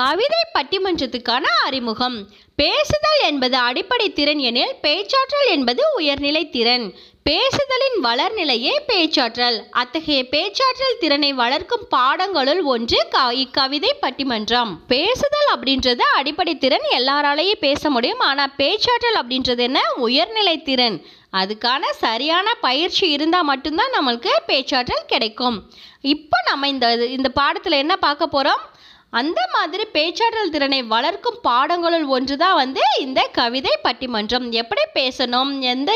கவிதை பட்டிமன்றத்துக்கான அறிமுகம். பேசுதல் என்பது அடிப்படை திறன் எனில் பேச்சாற்றல் என்பது உயர்நிலை திறன். பேசுதலின் வளர்நிலையே பேச்சாற்றல். அத்தகைய பேச்சாற்றல் திறனை வளர்க்கும் பாடங்களுள் ஒன்று க இக்கவிதை பட்டிமன்றம். பேசுதல் அப்படின்றது அடிப்படை திறன் எல்லாராலையும் பேச முடியும். ஆனால் பேச்சாற்றல் அப்படின்றது என்ன? உயர்நிலை திறன். அதுக்கான சரியான பயிற்சி இருந்தால் மட்டும்தான் நம்மளுக்கு பேச்சாற்றல் கிடைக்கும். இப்போ நம்ம இந்த இந்த பாடத்தில் என்ன பார்க்க போகிறோம் அந்த மாதிரி பேச்சாற்றல் திறனை வளர்க்கும் பாடங்களுள் ஒன்று தான் வந்து இந்த கவிதை பட்டிமன்றம். எப்படி பேசணும்? எந்த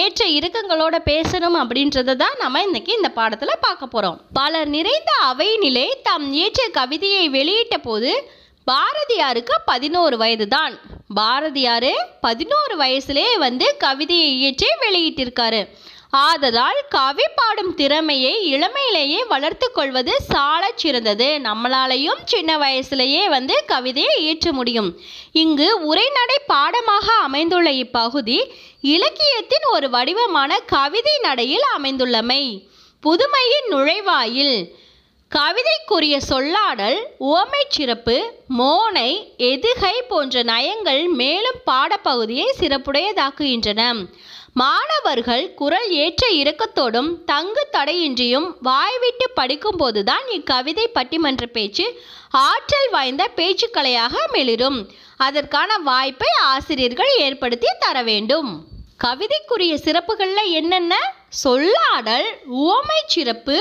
ஏற்ற இறுக்கங்களோட பேசணும் அப்படின்றத தான் நம்ம இன்னைக்கு இந்த பாடத்தில் பார்க்க போகிறோம் பலர் நிறைந்த அவையினிலே தாம் இயற்ற கவிதையை வெளியிட்ட போது பாரதியாருக்கு பதினோரு வயது தான் பாரதியார் பதினோரு வயசுலே வந்து கவிதையை இயற்றி வெளியிட்டிருக்காரு. ஆதலால் கவி பாடும் திறமையை இளமையிலேயே வளர்த்து கொள்வது சிறந்தது. நம்மளாலையும் சின்ன வயசுலேயே வந்து கவிதையை இயற்ற முடியும். இங்கு உரைநடை பாடமாக அமைந்துள்ள இப்பகுதி இலக்கியத்தின் ஒரு வடிவமான கவிதை நடையில் அமைந்துள்ளமை. புதுமையின் நுழைவாயில் கவிதைக்குரிய சொல்லாடல் உவமைச் சிறப்பு மோனை எதுகை போன்ற நயங்கள் மேலும் பாடப்பகுதியை சிறப்புடையதாக்குகின்றன. மாணவர்கள் குரல் ஏற்ற இறக்கத்தோடும் தங்கு தடையின்றியும் வாய்விட்டு படிக்கும்போதுதான் இக்கவிதை பட்டிமன்ற பேச்சு ஆற்றல் வாய்ந்த பேச்சுக்கலையாக மெளிரும் அதற்கான வாய்ப்பை ஆசிரியர்கள் ஏற்படுத்தி தர வேண்டும். கவிதைக்குரிய சிறப்புகளில் என்னென்ன? சொல்லாடல் உவமை சிறப்பு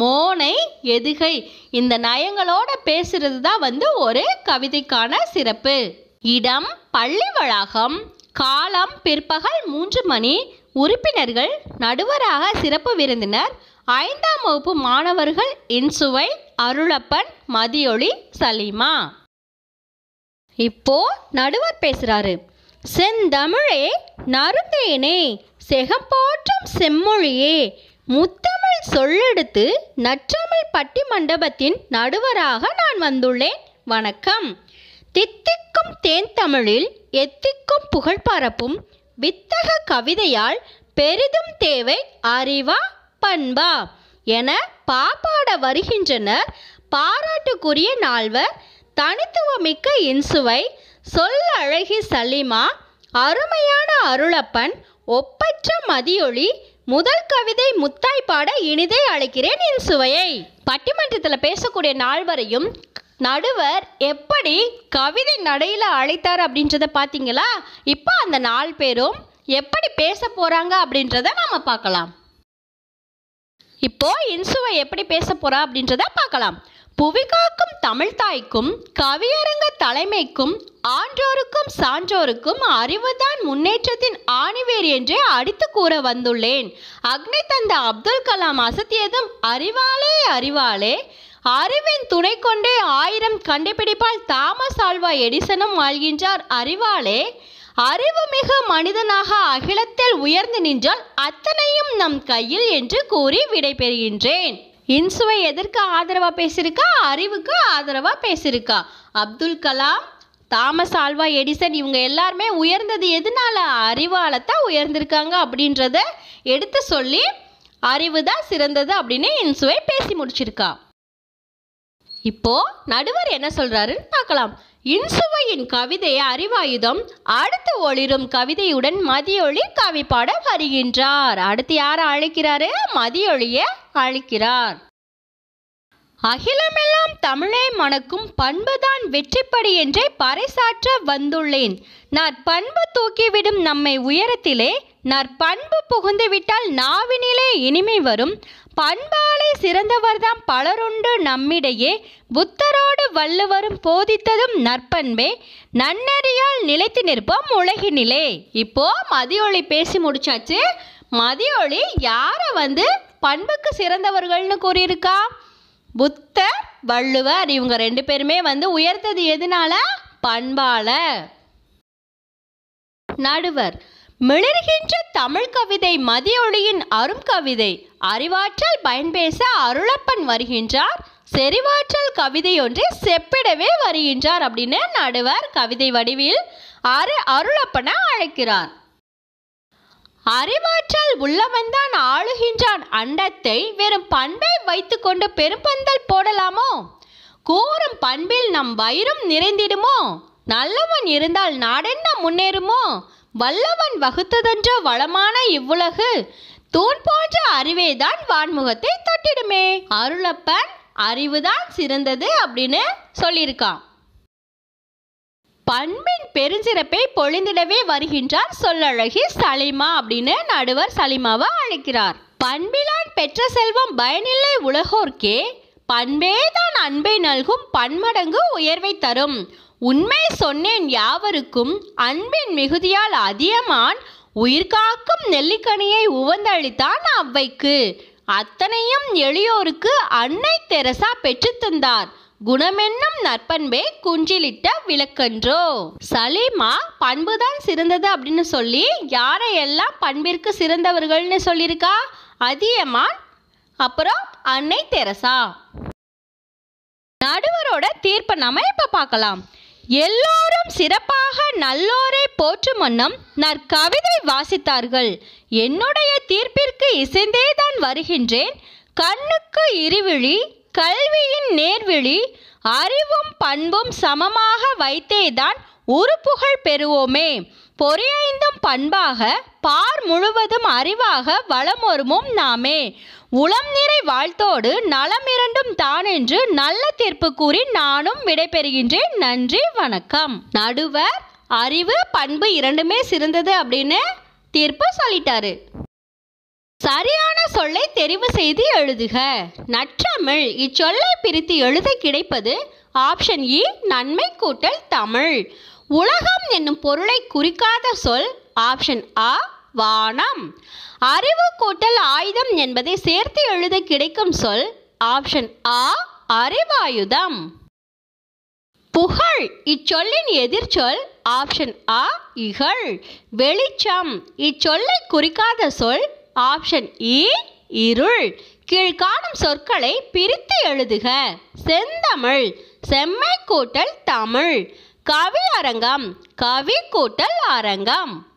மோனை எதுகை இந்த நயங்களோட பேசுறது தான் வந்து ஒரு கவிதைக்கான சிறப்பு. இடம் பள்ளி வளாகம் காலம் பிற்பகல் மூன்று மணி உறுப்பினர்கள் நடுவராக சிறப்பு விருந்தினர் ஐந்தாம் வகுப்பு மாணவர்கள் இன்சுவை அருளப்பன் மதியொளி சலீமா. இப்போ நடுவர் பேசுறாரு. செந்தமிழே நறுந்தேனே செகம்போற்றும் செம்மொழியே. முத்தமிழ் சொல்லெடுத்து நற்றமிழ் பட்டி மண்டபத்தின் நடுவராக நான் வந்துள்ளேன். வணக்கம். தித்திக்கும் தேன் தமிழில் எத்திக்கும் புகழ் பரப்பும் வித்தக கவிதையால் பெரிதும் தேவை அறிவா பண்பா என பாப்பாட வருகின்றனர். பாராட்டுக்குரிய நால்வர் தனித்துவமிக்க இன்சுவை சொல் அழகி சலீமா அருமையான அருளப்பன் ஒப்பற்ற மதியொளி முதல் கவிதை முத்தாய் பாட இனிதே அழைக்கிறேன் என் சுவையை. பட்டிமன்றத்தில் பேசக்கூடிய நால்வரையும் நடுவர் எப்படி கவிதை நடையில் அழைத்தார் அப்படின்றத பார்த்தீங்களா இப்போ அந்த நாலு பேரும் எப்படி பேச போகிறாங்க அப்படின்றத நாம் பார்க்கலாம். இப்போ இன்சுவை எப்படி பேச போகிறா அப்படின்றத பார்க்கலாம். புவிகாக்கும் தமிழ் தாய்க்கும் கவியரங்க தலைமைக்கும் ஆன்றோருக்கும் சான்றோருக்கும் அறிவுதான் முன்னேற்றத்தின் ஆணிவேர் என்றே அடித்து கூற வந்துள்ளேன். அக்னி தந்த அப்துல் கலாம் அசத்தியதும் அறிவாலே அறிவாலே அறிவின் துணை கொண்டே ஆயிரம் கண்டுபிடிப்பால் தாமஸ் ஆல்வா எடிசனும் வாழ்கின்றார் அறிவாலே அறிவுமிகு மனிதனாக அகிலத்தில் உயர்ந்து நின்றால் அத்தனையும் நம் கையில் என்று கூறி விடைபெறுகின்றேன். இன்சுவை எதற்கு ஆதரவாக பேசியிருக்கா? அறிவுக்கு ஆதரவாக பேசியிருக்கா? Abdul Kalam Thomas Alva Edison இவங்க எல்லாருமே உயர்ந்தது எதனால? அறிவால தான் உயர்ந்திருக்காங்க அப்படின்றத எடுத்து சொல்லி அறிவு தான் சிறந்தது அப்படின்னு இன்சுவை பேசி முடிச்சிருக்கா. இப்போ நடுவர் என்ன சொல்றாருன்னு பார்க்கலாம். இன்சுவையின் கவிதை அறிவாயுதம் அடுத்து ஒளிரும் கவிதையுடன் மதியொளி கவி பாட வருகின்றார். அடுத்து யாரை அழைக்கிறாரு? மதியொளியை அழைக்கிறார். அகிலமெல்லாம் தமிழே மணக்கும் பண்புதான் வெற்றிப்படி என்றே பறைசாற்ற வந்துள்ளேன். நற்பண்பு தூக்கிவிடும் நம்மை உயரத்திலே நற்பண்பு புகுந்துவிட்டால் நாவினிலே இனிமை வரும். பண்பாலே சிறந்தவர்தாம் பலருண்டு நம்மிடையே புத்தரோடு வள்ளுவரும் போதித்ததும் நற்பண்பே. நன்னறியால் நிலைத்து நிற்போம் உலகினிலே. இப்போ மதியொளி பேசி முடிச்சாச்சு. மதியொளி யாரை வந்து பண்புக்கு சிறந்தவர்கள்னு கூறியிருக்கா? புத்தர் வள்ளுவர் இவங்க ரெண்டு பேருமே வந்து உயர்த்தது எதனால? பண்பால. நடுவர் மிளர்கின்ற தமிழ் கவிதை மதியொளியின் அரும் கவிதை அறிவாற்றல் பயன்பேச அருளப்பன் வருகின்றார் செறிவாற்றல் கவிதை ஒன்றை செப்பிடவே வருகின்றார் அப்படின்னு நடுவர் கவிதை வடிவில் அரு அருளப்பனை அழைக்கிறார். அறிவாற்றல் உள்ளவன்தான் ஆளுகின்றான். அண்டத்தை வெறும் பண்பை வைத்துக்கொண்டு பெரும்பந்தல் போடலாமோ? கூறும் பண்பில் நம் வயிறும் நிறைந்திடுமோ? நல்லவன் இருந்தால் நாடென்ன முன்னேறுமோ? வல்லவன் வகுத்ததென்ற வளமான இவ்வுலகு? தூண் போன்ற அறிவேதான் வான்முகத்தை தொட்டிடுமே. அருளப்பன் அறிவுதான் சிறந்தது அப்படின்னு சொல்லியிருக்கான். பண்பின் பெருஞ்சிறப்பை பொழிந்திடவே வருகின்றார் சொல்லழகி சலிமா அப்படின்னு நடுவர் சலிமாவை அழைக்கிறார். பண்பிலான் பெற்ற செல்வம் பயனில்லை உலகோர்க்கே பண்பேதான் அன்பை நல்கும் பன்மடங்கு உயர்வை தரும். உண்மை சொன்னேன் யாவருக்கும் அன்பின் மிகுதியால் அதியமான் உயிர்காக்கும் நெல்லிக்கனியை உவந்தளித்தான் அவ்வைக்கு. அத்தனையும் எளியோருக்கு அன்னை தெரசா பெற்றுத் தந்தார். குணமென்னும் நற்பண்பே குஞ்சிலிட்ட விளக்கன்றோ. சலீமா பண்புதான் சிறந்தது அப்படின்னு சொல்லி யாரையெல்லாம் பண்பிற்கு சிறந்தவர்கள்னு சொல்லியிருக்கா? அதியமான் அப்புறம் அன்னை தெரசா. நடுவரோட தீர்ப்பை நாம இப்ப பார்க்கலாம். எல்லோரும் சிறப்பாக நல்லோரை போற்றும் வண்ணம் நற்கவிதை வாசித்தார்கள். என்னுடைய தீர்ப்பிற்கு இசைந்தேதான் வருகின்றேன். கண்ணுக்கு இருவிழி கல்வியின் நேர்விழி அறிவும் பண்பும் சமமாக வைத்தேதான் உறுப்புகழ் பெறுவோமே. பொறியைந்தும் பண்பாக பார் முழுவதும் அறிவாக வளமொருமும் நாமே. உளம் நிறை வாழ்த்தோடு நலம் இரண்டும் தானென்று நல்ல தீர்ப்பு கூறி நானும் விடைபெறுகின்றேன். நன்றி வணக்கம். நடுவர் அறிவு பண்பு இரண்டுமே சிறந்தது அப்படின்னு தீர்ப்பு சொல்லிட்டாரு. சரியான சொல்லை தெரிவு செய்து எழுதுக. நற்றமிழ். இச்சொல்லை பிரித்து எழுத கிடைப்பது ஆப்ஷன் இ நன்மை கூட்டல் தமிழ். உலகம் என்னும் பொருளை குறிக்காத சொல் ஆப்ஷன் ஆ வானம். அறிவு கூட்டல் ஆயுதம் என்பதை சேர்த்து எழுத கிடைக்கும் சொல் ஆப்ஷன் ஆ அறிவாயுதம். புகழ். இச்சொல்லின் எதிர்ச்சொல் ஆப்ஷன் ஆ இகழ். வெளிச்சம். இச்சொல்லை குறிக்காத சொல் ஆப்ஷன் இ e, இருள். கீழ்காணும் சொற்களை பிரித்து எழுதுக. செந்தமிழ். செம்மை கூட்டல் தமிழ். கவி அரங்கம் கவி கூட்டல் அரங்கம்.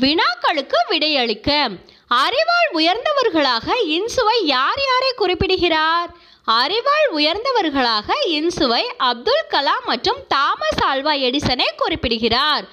வினாக்களுக்கு விடையளிக்க. அறிவால் உயர்ந்தவர்களாக இன்சுவை யார் யாரை குறிப்பிடுகிறார்? அறிவால் உயர்ந்தவர்களாக இன்சுவை அப்துல் கலாம் மற்றும் தாமஸ் ஆல்வா எடிசனை குறிப்பிடுகிறார்.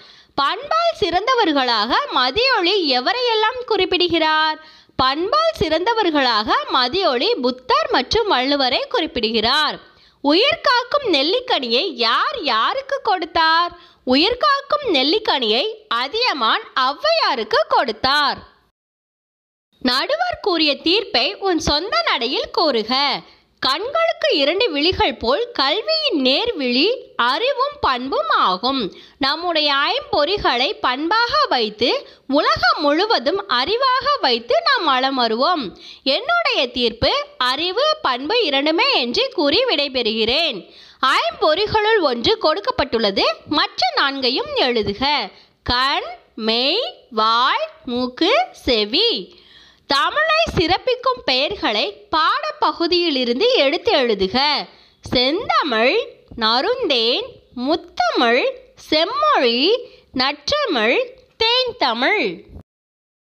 பண்பால் சிறந்தவர்களாக மதியொளி எவரையெல்லாம் குறிப்பிடுகிறார்? பண்பால் சிறந்தவர்களாக மதியொளி புத்தர் மற்றும் வள்ளுவரை குறிப்பிடுகிறார். உயிர்காக்கும் நெல்லிக்கனியை யார் யாருக்கு கொடுத்தார்? உயிர்காக்கும் நெல்லிக்கனியை அதியமான் ஔவையாருக்கு கொடுத்தார். நடுவர் கூறிய தீர்ப்பை உன் சொந்த நடையில் கூறுக. கண்களுக்கு இரண்டு விழிகள் போல் கல்வியின் நேர்விழி அறிவும் பண்பும் ஆகும். நம்முடைய ஐம்பொறிகளை பண்பாக வைத்து உலகம் முழுவதும் அறிவாக வைத்து நாம் வளம் வருவோம் என்னுடைய தீர்ப்பு அறிவு பண்பு இரண்டுமே என்று கூறி விடைபெறுகிறேன். ஐம்பொறிகளுள் ஒன்று கொடுக்கப்பட்டுள்ளது மற்ற நான்கையும் எழுதுக. கண் மெய் வாய் மூக்கு செவி. தமிழை சிறப்பிக்கும் பெயர்களை பாடப்பகுதியிலிருந்து எடுத்து எழுதுக. செந்தமிழ் நருந்தேன் முத்தமிழ் செம்மொழி நற்றமிழ் தேன்தமிழ்.